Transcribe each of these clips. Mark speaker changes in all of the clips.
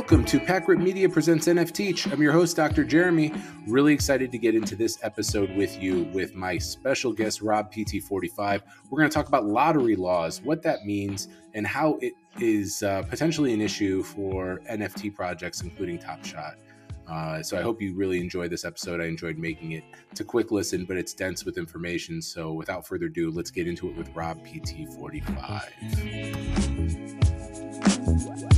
Speaker 1: welcome to Packrip Media Presents NFT. I'm your host, Dr. Jeremy. Really excited to get into this episode with you with my special guest, Rob PT45. We're going to talk about lottery laws, what that means, and how it is uh, potentially an issue for NFT projects, including Top Shot. Uh, so I hope you really enjoyed this episode. I enjoyed making it. It's a quick listen, but it's dense with information. So without further ado, let's get into it with Rob PT45.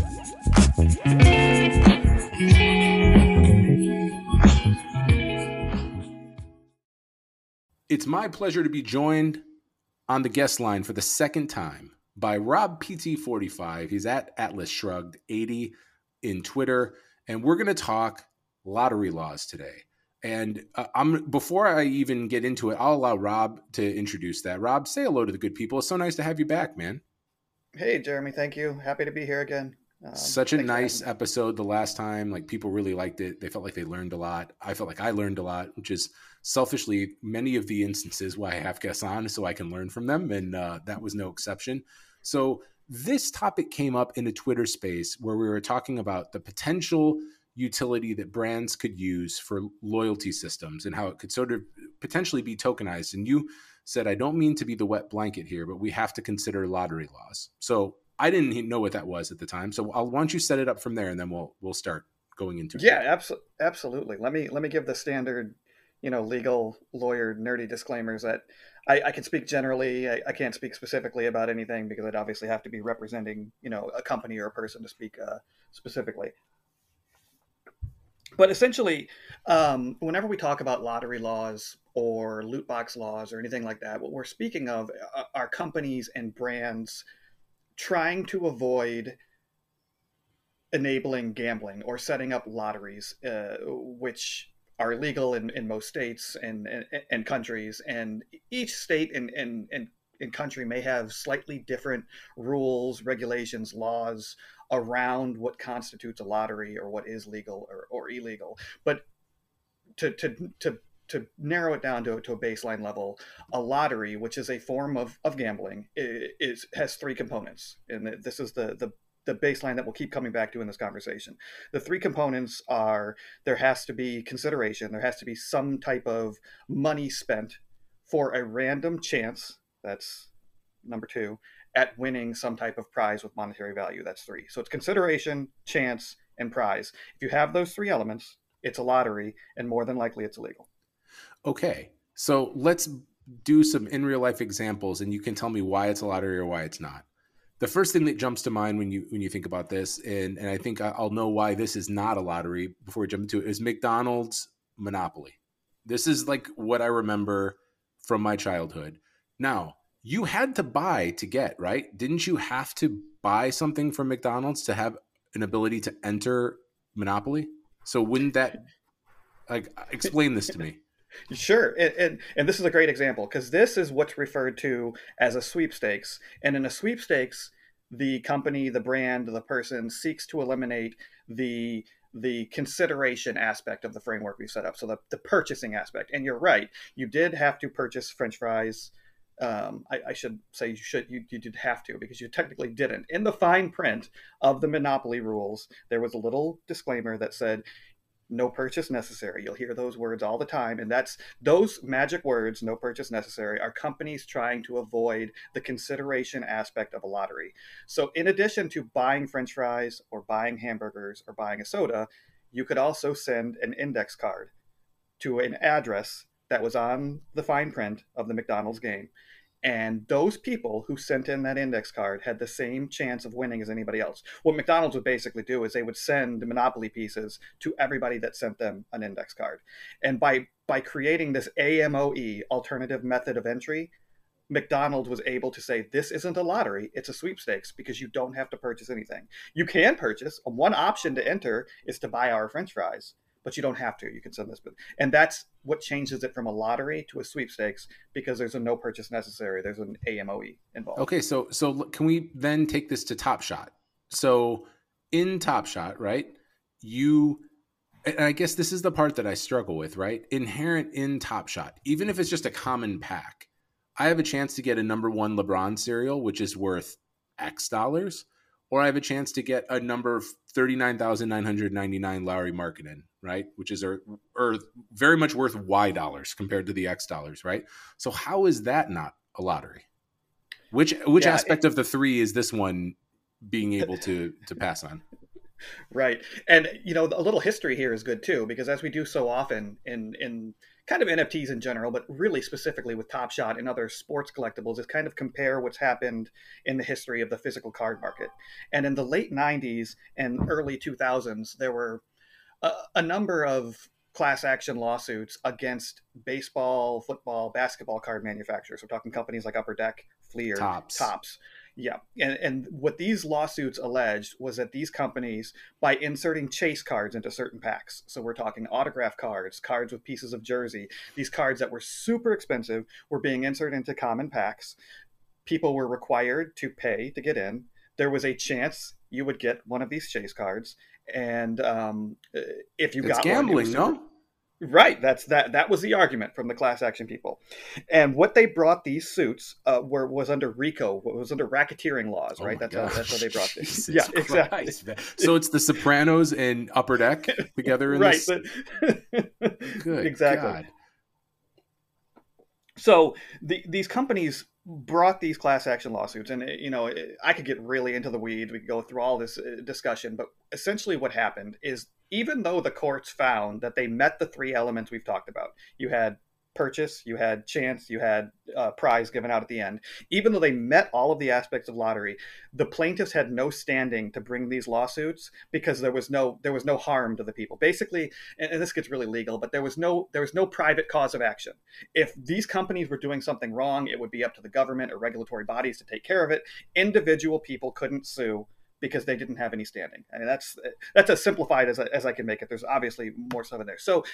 Speaker 1: It's my pleasure to be joined on the guest line for the second time by Rob PT45. He's at Atlas Shrugged 80 in Twitter, and we're going to talk lottery laws today. And uh, I'm before I even get into it, I'll allow Rob to introduce that. Rob, say hello to the good people. It's so nice to have you back, man.
Speaker 2: Hey, Jeremy. Thank you. Happy to be here again.
Speaker 1: Um, Such a nice episode the last time. Like people really liked it. They felt like they learned a lot. I felt like I learned a lot, which is selfishly many of the instances why I have guests on so I can learn from them. And uh, that was no exception. So this topic came up in a Twitter space where we were talking about the potential utility that brands could use for loyalty systems and how it could sort of potentially be tokenized. And you said, I don't mean to be the wet blanket here, but we have to consider lottery laws. So I didn't know what that was at the time. So I'll, why don't you set it up from there, and then we'll we'll start going into
Speaker 2: it. Yeah, absolutely, absolutely. Let me let me give the standard, you know, legal lawyer nerdy disclaimers that I, I can speak generally. I, I, can't speak specifically about anything because I'd obviously have to be representing, you know, a company or a person to speak uh, specifically. But essentially, um, whenever we talk about lottery laws or loot box laws or anything like that, what we're speaking of uh, are companies and brands trying to avoid enabling gambling or setting up lotteries, uh, which are illegal in, in most states and, and, and countries. And each state and, and, and, and country may have slightly different rules, regulations, laws around what constitutes a lottery or what is legal or, or illegal. But to, to, to to narrow it down to, to a baseline level, a lottery, which is a form of, of gambling, is has three components, and this is the the the baseline that we'll keep coming back to in this conversation. The three components are there has to be consideration, there has to be some type of money spent for a random chance. That's number two at winning some type of prize with monetary value. That's three. So it's consideration, chance, and prize. If you have those three elements, it's a lottery, and more than likely it's illegal.
Speaker 1: Okay, so let's do some in real life examples, and you can tell me why it's a lottery or why it's not. The first thing that jumps to mind when you when you think about this, and and I think I'll know why this is not a lottery before we jump into it, is McDonald's monopoly. This is like what I remember from my childhood. Now, you had to buy to get, right? Didn't you have to buy something from McDonald's to have an ability to enter Monopoly? So wouldn't that like explain this to me?
Speaker 2: Sure, and, and, and this is a great example because this is what's referred to as a sweepstakes, and in a sweepstakes, the company, the brand, the person seeks to eliminate the the consideration aspect of the framework we set up, so the, the purchasing aspect. And you're right, you did have to purchase French fries. Um, I, I, should say you should you, you did have to because you technically didn't. In the fine print of the monopoly rules, there was a little disclaimer that said no purchase necessary. You'll hear those words all the time. And that's those magic words, no purchase necessary, are companies trying to avoid the consideration aspect of a lottery. So, in addition to buying french fries or buying hamburgers or buying a soda, you could also send an index card to an address that was on the fine print of the McDonald's game. And those people who sent in that index card had the same chance of winning as anybody else. What McDonald's would basically do is they would send monopoly pieces to everybody that sent them an index card. And by by creating this AMOE alternative method of entry, McDonald's was able to say this isn't a lottery, it's a sweepstakes because you don't have to purchase anything. You can purchase. One option to enter is to buy our french fries but you don't have to. You can send this, but and that's what changes it from a lottery to a sweepstakes because there's a no purchase necessary. There's an AMOE involved.
Speaker 1: Okay, so so can we then take this to Top Shot? So in Top Shot, right? You and I guess this is the part that I struggle with, right? Inherent in Top Shot, even if it's just a common pack, I have a chance to get a number one LeBron serial, which is worth X dollars, or I have a chance to get a number of 39,999 Lauri Markkanen, right? Which is or, or very much worth Y dollars compared to the X dollars, right? So how is that not a lottery? Which which yeah, aspect it, of the three is this one being able to to pass on?
Speaker 2: Right. And you know, a little history here is good too because as we do so often in in kind of NFTs in general, but really specifically with Top Shot and other sports collectibles, is kind of compare what's happened in the history of the physical card market. And in the late 90s and early 2000s, there were a, a number of class action lawsuits against baseball, football, basketball card manufacturers. We're talking companies like Upper Deck, Fleer,
Speaker 1: Tops.
Speaker 2: Topps yeah, and and what these lawsuits alleged was that these companies, by inserting chase cards into certain packs, so we're talking autograph cards, cards with pieces of jersey, these cards that were super expensive, were being inserted into common packs. People were required to pay to get in. There was a chance you would get one of these chase cards, and um, if you
Speaker 1: it's
Speaker 2: got
Speaker 1: gambling,
Speaker 2: one,
Speaker 1: no.
Speaker 2: Right. That's that. That was the argument from the class action people, and what they brought these suits uh, were was under RICO, was under racketeering laws.
Speaker 1: Oh
Speaker 2: right.
Speaker 1: that's
Speaker 2: how, that's how they brought
Speaker 1: this.
Speaker 2: yeah, exactly.
Speaker 1: so it's the Sopranos and Upper Deck together in
Speaker 2: right,
Speaker 1: this.
Speaker 2: But...
Speaker 1: Good.
Speaker 2: exactly.
Speaker 1: God.
Speaker 2: So the, these companies brought these class action lawsuits and you know i could get really into the weeds we could go through all this uh, discussion but essentially what happened is even though the courts found that they met the three elements we've talked about you had purchase, you had chance, you had uh, prize given out at the end. Even though they met all of the aspects of lottery, the plaintiffs had no standing to bring these lawsuits because there was no there was no harm to the people. Basically, and, and this gets really legal, but there was no there was no private cause of action. If these companies were doing something wrong, it would be up to the government or regulatory bodies to take care of it. Individual people couldn't sue because they didn't have any standing. I mean, that's that's as simplified as I, as I can make it. There's obviously more stuff in there. So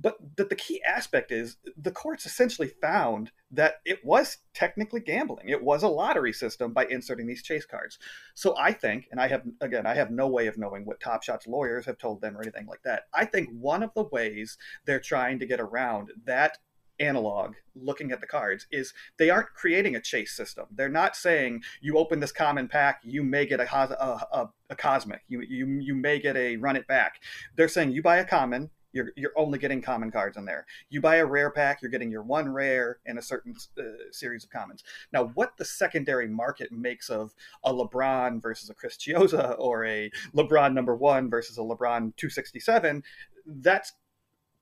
Speaker 2: but the, the key aspect is the courts essentially found that it was technically gambling. It was a lottery system by inserting these chase cards. So i think and i have again i have no way of knowing what top shots lawyers have told them or anything like that. I think one of the ways they're trying to get around that analog looking at the cards is they aren't creating a chase system. They're not saying you open this common pack you may get a, a, a, a cosmic. You, you you may get a run it back. They're saying you buy a common you're you're only getting common cards in there. You buy a rare pack, you're getting your one rare and a certain uh, series of commons. Now, what the secondary market makes of a LeBron versus a Chris Chiozza or a LeBron number one versus a LeBron 267, that's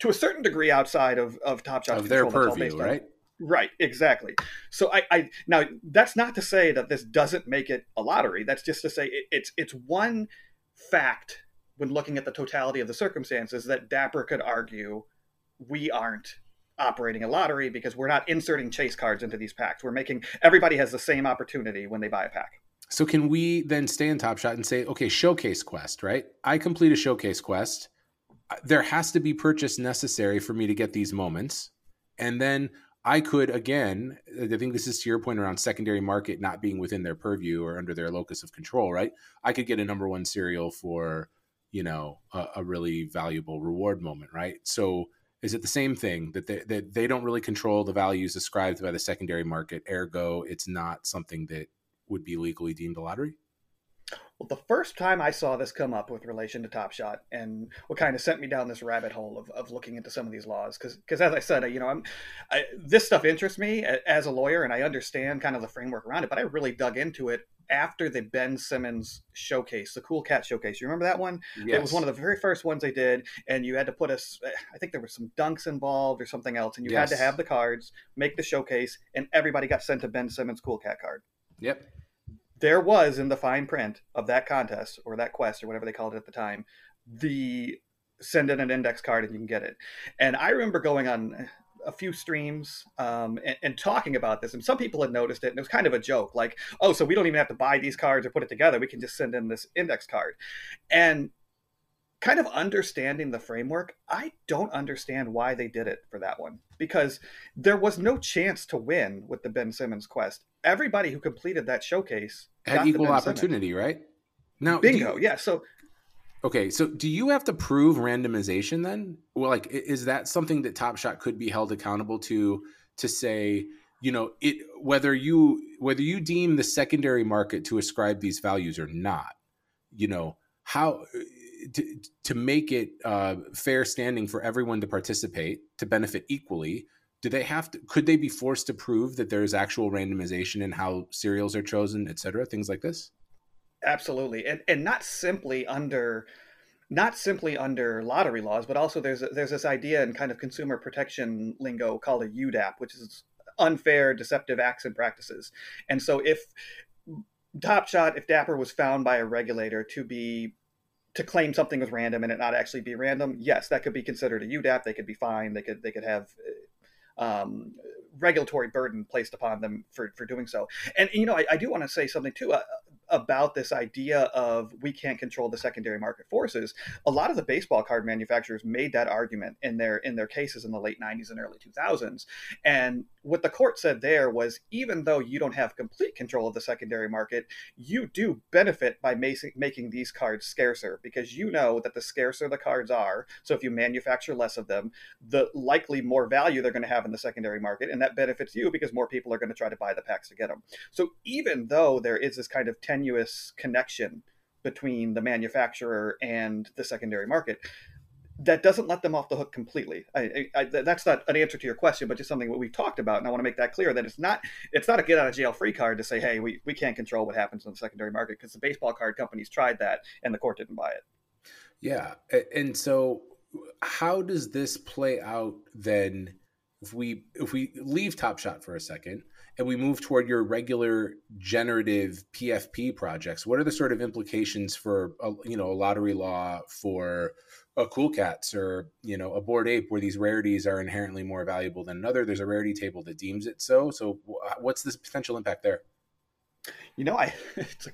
Speaker 2: to a certain degree outside of of Top Shot
Speaker 1: of their purview, right?
Speaker 2: Right, exactly. So I, I now that's not to say that this doesn't make it a lottery. That's just to say it, it's it's one fact when looking at the totality of the circumstances, that Dapper could argue we aren't operating a lottery because we're not inserting chase cards into these packs. We're making everybody has the same opportunity when they buy a pack.
Speaker 1: So can we then stay in Top Shot and say, okay, showcase quest, right? I complete a showcase quest. There has to be purchase necessary for me to get these moments. And then I could again, I think this is to your point around secondary market not being within their purview or under their locus of control, right? I could get a number one serial for you know a, a, really valuable reward moment right? So is it the same thing that they, that they don't really control the values ascribed by the secondary market ergo it's not something that would be legally deemed a lottery?
Speaker 2: Well, the first time I saw this come up with relation to Top Shot, and what kind of sent me down this rabbit hole of, of looking into some of these laws, because because as I said, you know, I'm I, this stuff interests me as a lawyer, and I understand kind of the framework around it, but I really dug into it after the Ben Simmons showcase, the Cool Cat showcase. You remember that one?
Speaker 1: Yes.
Speaker 2: It was one of the very first ones they did, and you had to put us. I think there were some dunks involved or something else, and you yes. had to have the cards, make the showcase, and everybody got sent a Ben Simmons Cool Cat card.
Speaker 1: Yep
Speaker 2: there was in the fine print of that contest or that quest or whatever they called it at the time, the send in an index card and you can get it. And I remember going on a few streams um, and, and, talking about this, and some people had noticed it, and it was kind of a joke, like, "Oh, so we don't even have to buy these cards or put it together; we can just send in this index card." And kind of understanding the framework, I don't understand why they did it for that one because there was no chance to win with the Ben Simmons quest. Everybody who completed that showcase
Speaker 1: had equal opportunity, Simmons. right?
Speaker 2: Now, bingo, you, yeah. So,
Speaker 1: okay, so do you have to prove randomization then? Well, like, is that something that Top Shot could be held accountable to? To say you know it whether you whether you deem the secondary market to ascribe these values or not you know how to, to make it uh, fair standing for everyone to participate to benefit equally do they have to could they be forced to prove that there is actual randomization in how serials are chosen et cetera things like this
Speaker 2: absolutely and and not simply under not simply under lottery laws but also there's there's this idea in kind of consumer protection lingo called a UDAP which is unfair deceptive acts and practices and so if Top Shot if Dapper was found by a regulator to be to claim something was random and it not actually be random, yes, that could be considered a UDAP. They could be fined. They could they could have um, regulatory burden placed upon them for, for doing so. And, you know, I, I do want to say something too. Uh, about this idea of we can't control the secondary market forces. A lot of the baseball card manufacturers made that argument in their in their cases in the late 90s and early 2000s. And what the court said there was even though you don't have complete control of the secondary market, you do benefit by making these cards scarcer because you know that the scarcer the cards are, so if you manufacture less of them, the likely more value they're going to have in the secondary market and that benefits you because more people are going to try to buy the packs to get them. So even though there is this kind of 10 tenuous connection between the manufacturer and the secondary market that doesn't let them off the hook completely. I, I, that's not an answer to your question, but just something that we've talked about, and I want to make that clear that it's not it's not a get out of jail free card to say, hey, we, we can't control what happens in the secondary market because the baseball card companies tried that and the court didn't buy it.
Speaker 1: Yeah, and so how does this play out then? If we if we leave Top Shot for a second, and we move toward your regular generative PFP projects, what are the sort of implications for a, you know a lottery law for a cool cats or you know a Bored Ape where these rarities are inherently more valuable than another? There's a rarity table that deems it so. So uh, what's the potential impact there?
Speaker 2: You know, I it's a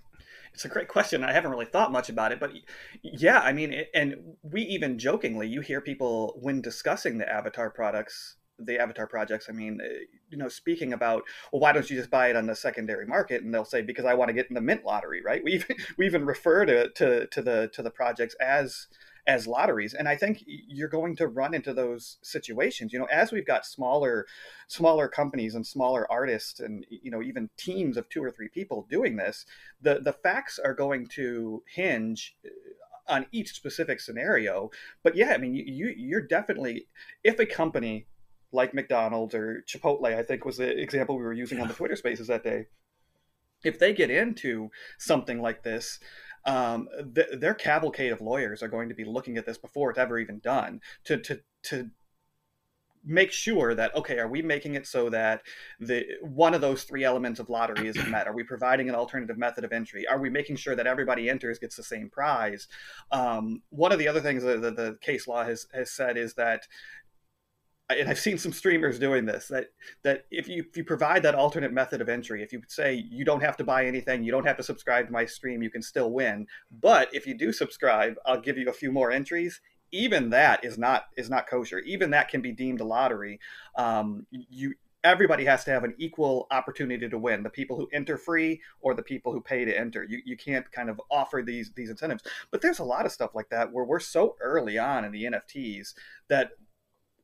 Speaker 2: it's a great question. I haven't really thought much about it, but yeah, I mean, and we even jokingly, you hear people when discussing the Avatar products the avatar projects i mean eh, you know speaking about well why don't you just buy it on the secondary market? And they'll say because i want to get in the mint lottery right? We even, we even refer to, to to the to the projects as as lotteries. And i think you're going to run into those situations. You know as we've got smaller smaller companies and smaller artists and you know even teams of two or three people doing this the the facts are going to hinge eh, on each specific scenario. But yeah i mean you you're definitely if a company like McDonald's or Chipotle, I think was the example we were using on the Twitter spaces that day. If they get into something like this, um, th- their cavalcade of lawyers are going to be looking at this before it's ever even done to to to make sure that okay are we making it so that the one of those three elements of lottery is met are we providing an alternative method of entry? Are we making sure that everybody enters gets the same prize? Um, one of the other things that the, the case law has, has said is that and I've seen some streamers doing this that that if you if you provide that alternate method of entry, if you say you don't have to buy anything, you don't have to subscribe to my stream, you can still win. But if you do subscribe, I'll give you a few more entries. Even that is not is not kosher. Even that can be deemed a lottery. Um, you everybody has to have an equal opportunity to win the people who enter free or the people who pay to enter you, you can't kind of offer these these incentives but there's a lot of stuff like that where we're so early on in the nfts that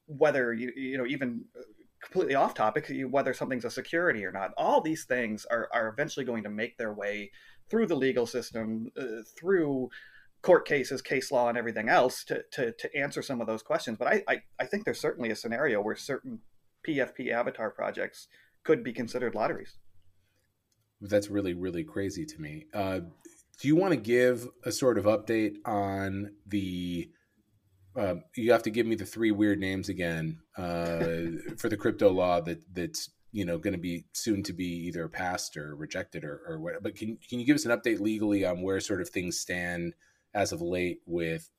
Speaker 2: whether you you know even uh, completely off topic whether something's a security or not all these things are, are eventually going to make their way through the legal system uh, through court cases case law and everything else to, to, to answer some of those questions. But I, I, I think there's certainly a scenario where certain pfp avatar projects could be considered lotteries.
Speaker 1: That's really really crazy to me. Uh, do you want to give a sort of update on the uh, you have to give me the three weird names again uh, for the crypto law that that's you know going to be soon to be either passed or rejected or, or what. But can can you give us an update legally on where sort of things stand as of late with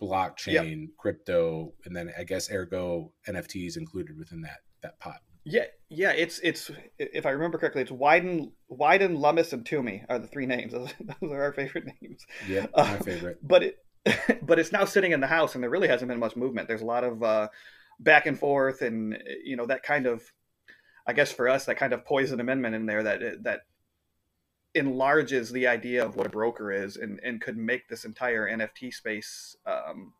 Speaker 1: blockchain, yep. crypto, and then I guess ergo NFTs included within that that pot?
Speaker 2: Yeah, yeah, it's it's if I remember correctly, it's Wyden, Wyden, Lummis, and Toomey are the three names. Those, are our favorite names.
Speaker 1: Yeah, my favorite.
Speaker 2: Uh, but it but it's now sitting in the house, and there really hasn't been much movement. There's a lot of uh, back and forth, and you know that kind of, I guess for us, that kind of poison amendment in there that that enlarges the idea of what a broker is, and and could make this entire NFT space um,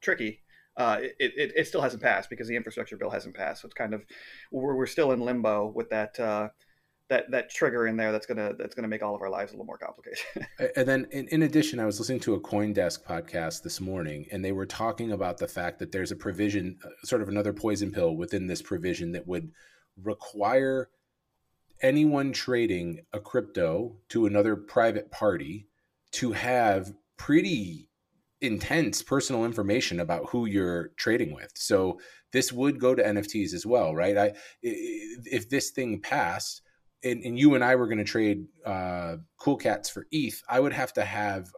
Speaker 2: tricky. uh, it, it, it, still hasn't passed because the infrastructure bill hasn't passed. So it's kind of we're, we're still in limbo with that uh, that that trigger in there that's gonna that's gonna make all of our lives a little more complicated.
Speaker 1: and then in, in, addition, I was listening to a CoinDesk podcast this morning, and they were talking about the fact that there's a provision, uh, sort of another poison pill within this provision that would require anyone trading a crypto to another private party to have pretty intense personal information about who you're trading with. So this would go to NFTs as well, right? I if this thing passed and, and you and I were going to trade uh, Cool Cats for ETH, I would have to have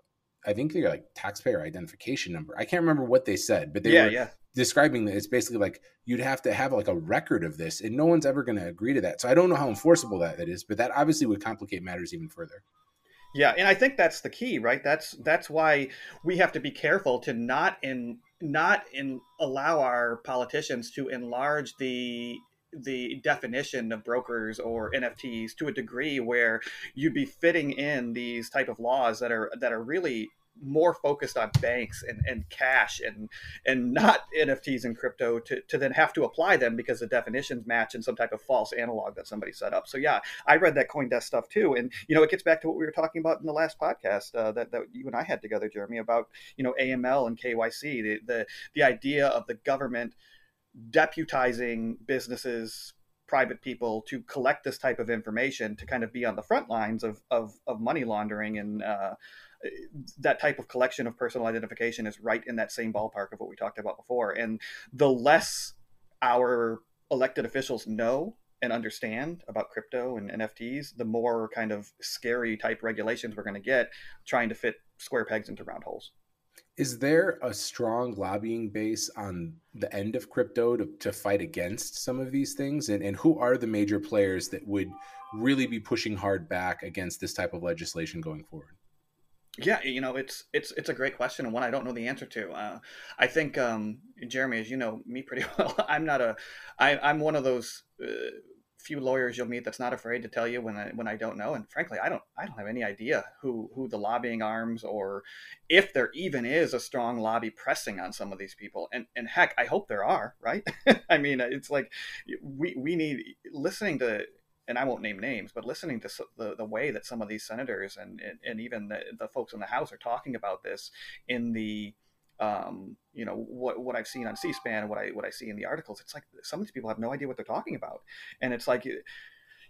Speaker 1: I think they're like taxpayer identification number. I can't remember what they said, but they yeah, were yeah. describing that it's basically like you'd have to have like a record of this, and no one's ever going to agree to that. So I don't know how enforceable that, that is, but that obviously would complicate matters even further.
Speaker 2: Yeah, and I think that's the key, right? That's that's why we have to be careful to not in not in allow our politicians to enlarge the the definition of brokers or NFTs to a degree where you'd be fitting in these type of laws that are that are really more focused on banks and, and cash and and not NFTs and crypto to, to then have to apply them because the definitions match in some type of false analog that somebody set up. So yeah, I read that CoinDesk stuff too, and you know it gets back to what we were talking about in the last podcast uh, that that you and I had together, Jeremy, about you know AML and KYC, the the the idea of the government deputizing businesses private people to collect this type of information to kind of be on the front lines of, of, of money laundering and uh, that type of collection of personal identification is right in that same ballpark of what we talked about before. And the less our elected officials know and understand about crypto and NFTs, the more kind of scary type regulations we're going to get trying to fit square pegs into round holes.
Speaker 1: Is there a strong lobbying base on the end of crypto to, to fight against some of these things? And, and who are the major players that would really be pushing hard back against this type of legislation going forward?
Speaker 2: Yeah, you know, it's it's it's a great question and one I don't know the answer to. Uh, I think um, Jeremy, as you know me pretty well, I'm not a, I, I'm one of those uh, few lawyers you'll meet that's not afraid to tell you when I when I don't know. And frankly, I don't I don't have any idea who who the lobbying arms or if there even is a strong lobby pressing on some of these people. And and heck, I hope there are. Right? I mean, it's like we we need listening to and I won't name names, but listening to the, the way that some of these senators and, and, and even the, the folks in the House are talking about this in the, um, you know, what, what I've seen on C-SPAN and what I, what I see in the articles, it's like some of these people have no idea what they're talking about. And it's like,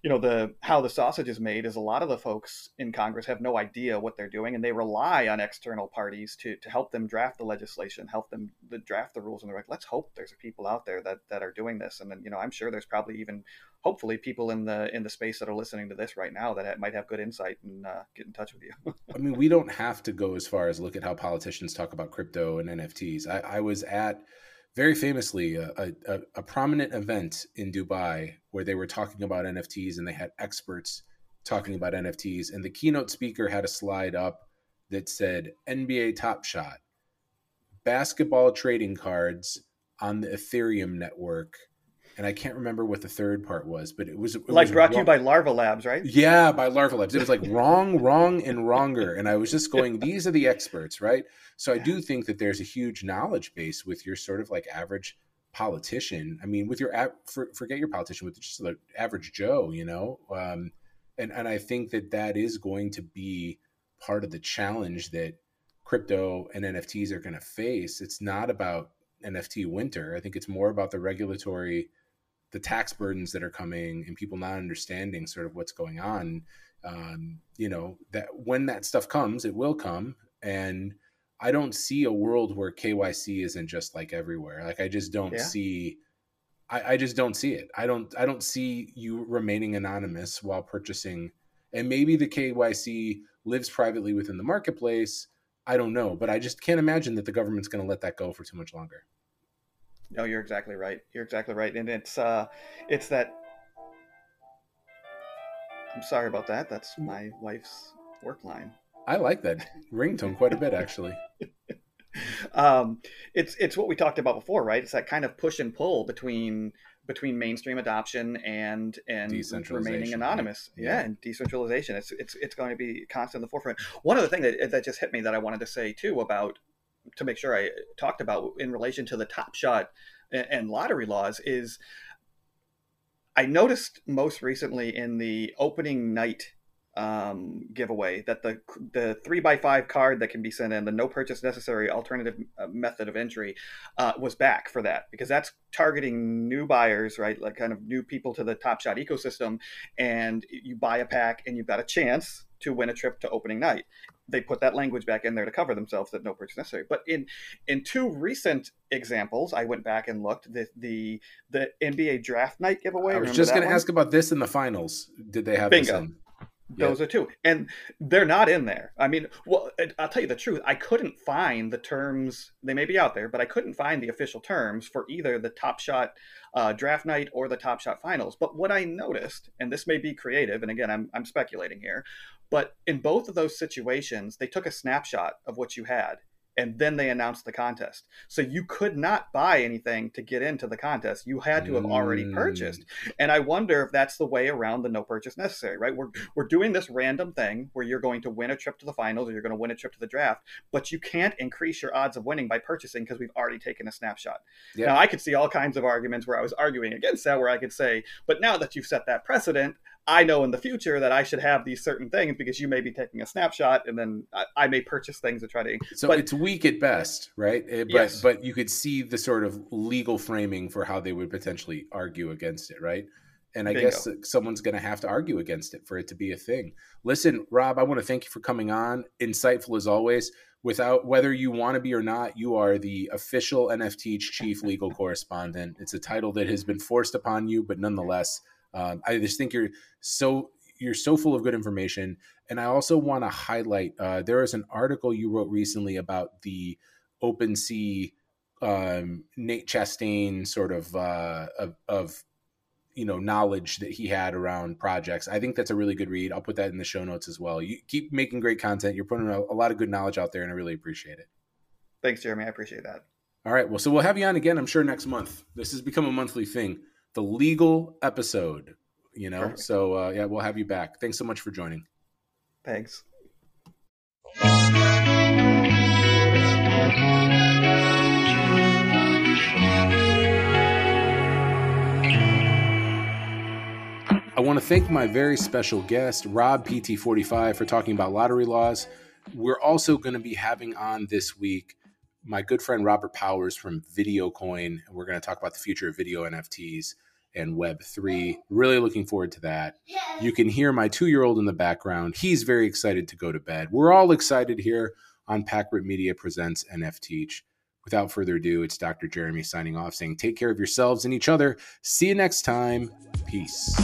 Speaker 2: you know the how the sausage is made is a lot of the folks in Congress have no idea what they're doing, and they rely on external parties to to help them draft the legislation, help them the, draft the rules, and they're like, let's hope there's people out there that that are doing this, and then you know I'm sure there's probably even hopefully people in the in the space that are listening to this right now that might have good insight and uh, get in touch with you.
Speaker 1: I mean, we don't have to go as far as look at how politicians talk about crypto and NFTs. I, I was at very famously uh, a, a, a, prominent event in Dubai where they were talking about NFTs and they had experts talking about NFTs. And the keynote speaker had a slide up that said NBA Top Shot, basketball trading cards on the Ethereum network and I can't remember what the third part was, but it was it
Speaker 2: like
Speaker 1: was
Speaker 2: brought wrong. to you by Larva Labs, right?
Speaker 1: Yeah, by Larva Labs. It was like wrong, wrong, and wronger, and I was just going, these are the experts, right? So I do think that there's a huge knowledge base with your sort of like average politician. I mean, with your for, forget your politician, with just the average Joe, you know, um, and and I think that that is going to be part of the challenge that crypto and NFTs are going to face. It's not about NFT winter. I think it's more about the regulatory the tax burdens that are coming and people not understanding sort of what's going on um, you know that when that stuff comes it will come. And i don't see a world where kyc isn't just like everywhere. Like i just don't yeah. see I, I just don't see it. I don't i don't see you remaining anonymous while purchasing and maybe the kyc lives privately within the marketplace. I don't know but i just can't imagine that the government's going to let that go for too much longer
Speaker 2: no, you're exactly right. You're exactly right, and it's uh, it's that. I'm sorry about that. That's my wife's work line.
Speaker 1: I like that ringtone quite a bit, actually.
Speaker 2: um, it's it's what we talked about before, right? It's that kind of push and pull between between mainstream adoption and and remaining anonymous. Yeah. yeah. and decentralization. It's it's it's going to be constant in the forefront. One other thing that that just hit me that I wanted to say too about to make sure I talked about in relation to the Top Shot and, lottery laws is I noticed most recently in the opening night um, giveaway that the the three by five card that can be sent in the no purchase necessary alternative uh, method of entry uh, was back for that because that's targeting new buyers right? Like kind of new people to the top shot ecosystem. And you buy a pack and you've got a chance to win a trip to opening night they put that language back in there to cover themselves that no purchase necessary. But in in two recent examples i went back and looked the the the nba draft night giveaway
Speaker 1: i was just going to ask about this in the finals. Did they have Bingo.
Speaker 2: those yep. are two. And they're not in there. I mean well i'll tell you the truth i couldn't find the terms they may be out there but i couldn't find the official terms for either the top shot uh, draft night or the top shot finals. But what i noticed and this may be creative and again I'm, I'm speculating here but in both of those situations they took a snapshot of what you had and then they announced the contest. So you could not buy anything to get into the contest. You had to have already purchased. Mm. And I wonder if that's the way around the no purchase necessary, right? We're we're doing this random thing where you're going to win a trip to the finals or you're going to win a trip to the draft, but you can't increase your odds of winning by purchasing because we've already taken a snapshot. Yeah. Now I could see all kinds of arguments where I was arguing against that where I could say, but now that you've set that precedent, I know in the future that I should have these certain things because you may be taking a snapshot and then I, I may purchase things to try to.
Speaker 1: So but, it's weak at best, right? Eh, but yes. but you could see the sort of legal framing for how they would potentially argue against it, right? And I Bingo. guess someone's going to have to argue against it for it to be a thing. Listen, Rob, I want to thank you for coming on. Insightful as always. Without whether you want to be or not, you are the official NFT chief legal correspondent. It's a title that has been forced upon you, but nonetheless um, I just think you're so you're so full of good information, and I also want to highlight. Uh, there is an article you wrote recently about the OpenSea um, Nate Chastain sort of, uh, of, of you know knowledge that he had around projects. I think that's a really good read. I'll put that in the show notes as well. You keep making great content. You're putting a, a lot of good knowledge out there, and I really appreciate it.
Speaker 2: Thanks, Jeremy. I appreciate that.
Speaker 1: All right. Well, so we'll have you on again. I'm sure next month. This has become a monthly thing the legal episode. You know, Perfect. so uh, yeah, we'll have you back. Thanks so much for joining.
Speaker 2: Thanks.
Speaker 1: I want to thank my very special guest, Rob PT45, for talking about lottery laws. We're also going to be having on this week my good friend Robert Powers from VideoCoin. And we're going to talk about the future of video NFTs and Web3. Really looking forward to that. You can hear my two year old in the background. He's very excited to go to bed. We're all excited here on Packrit Media Presents NFTeach. Without further ado, it's Dr. Jeremy signing off saying, Take care of yourselves and each other. See you next time. Peace.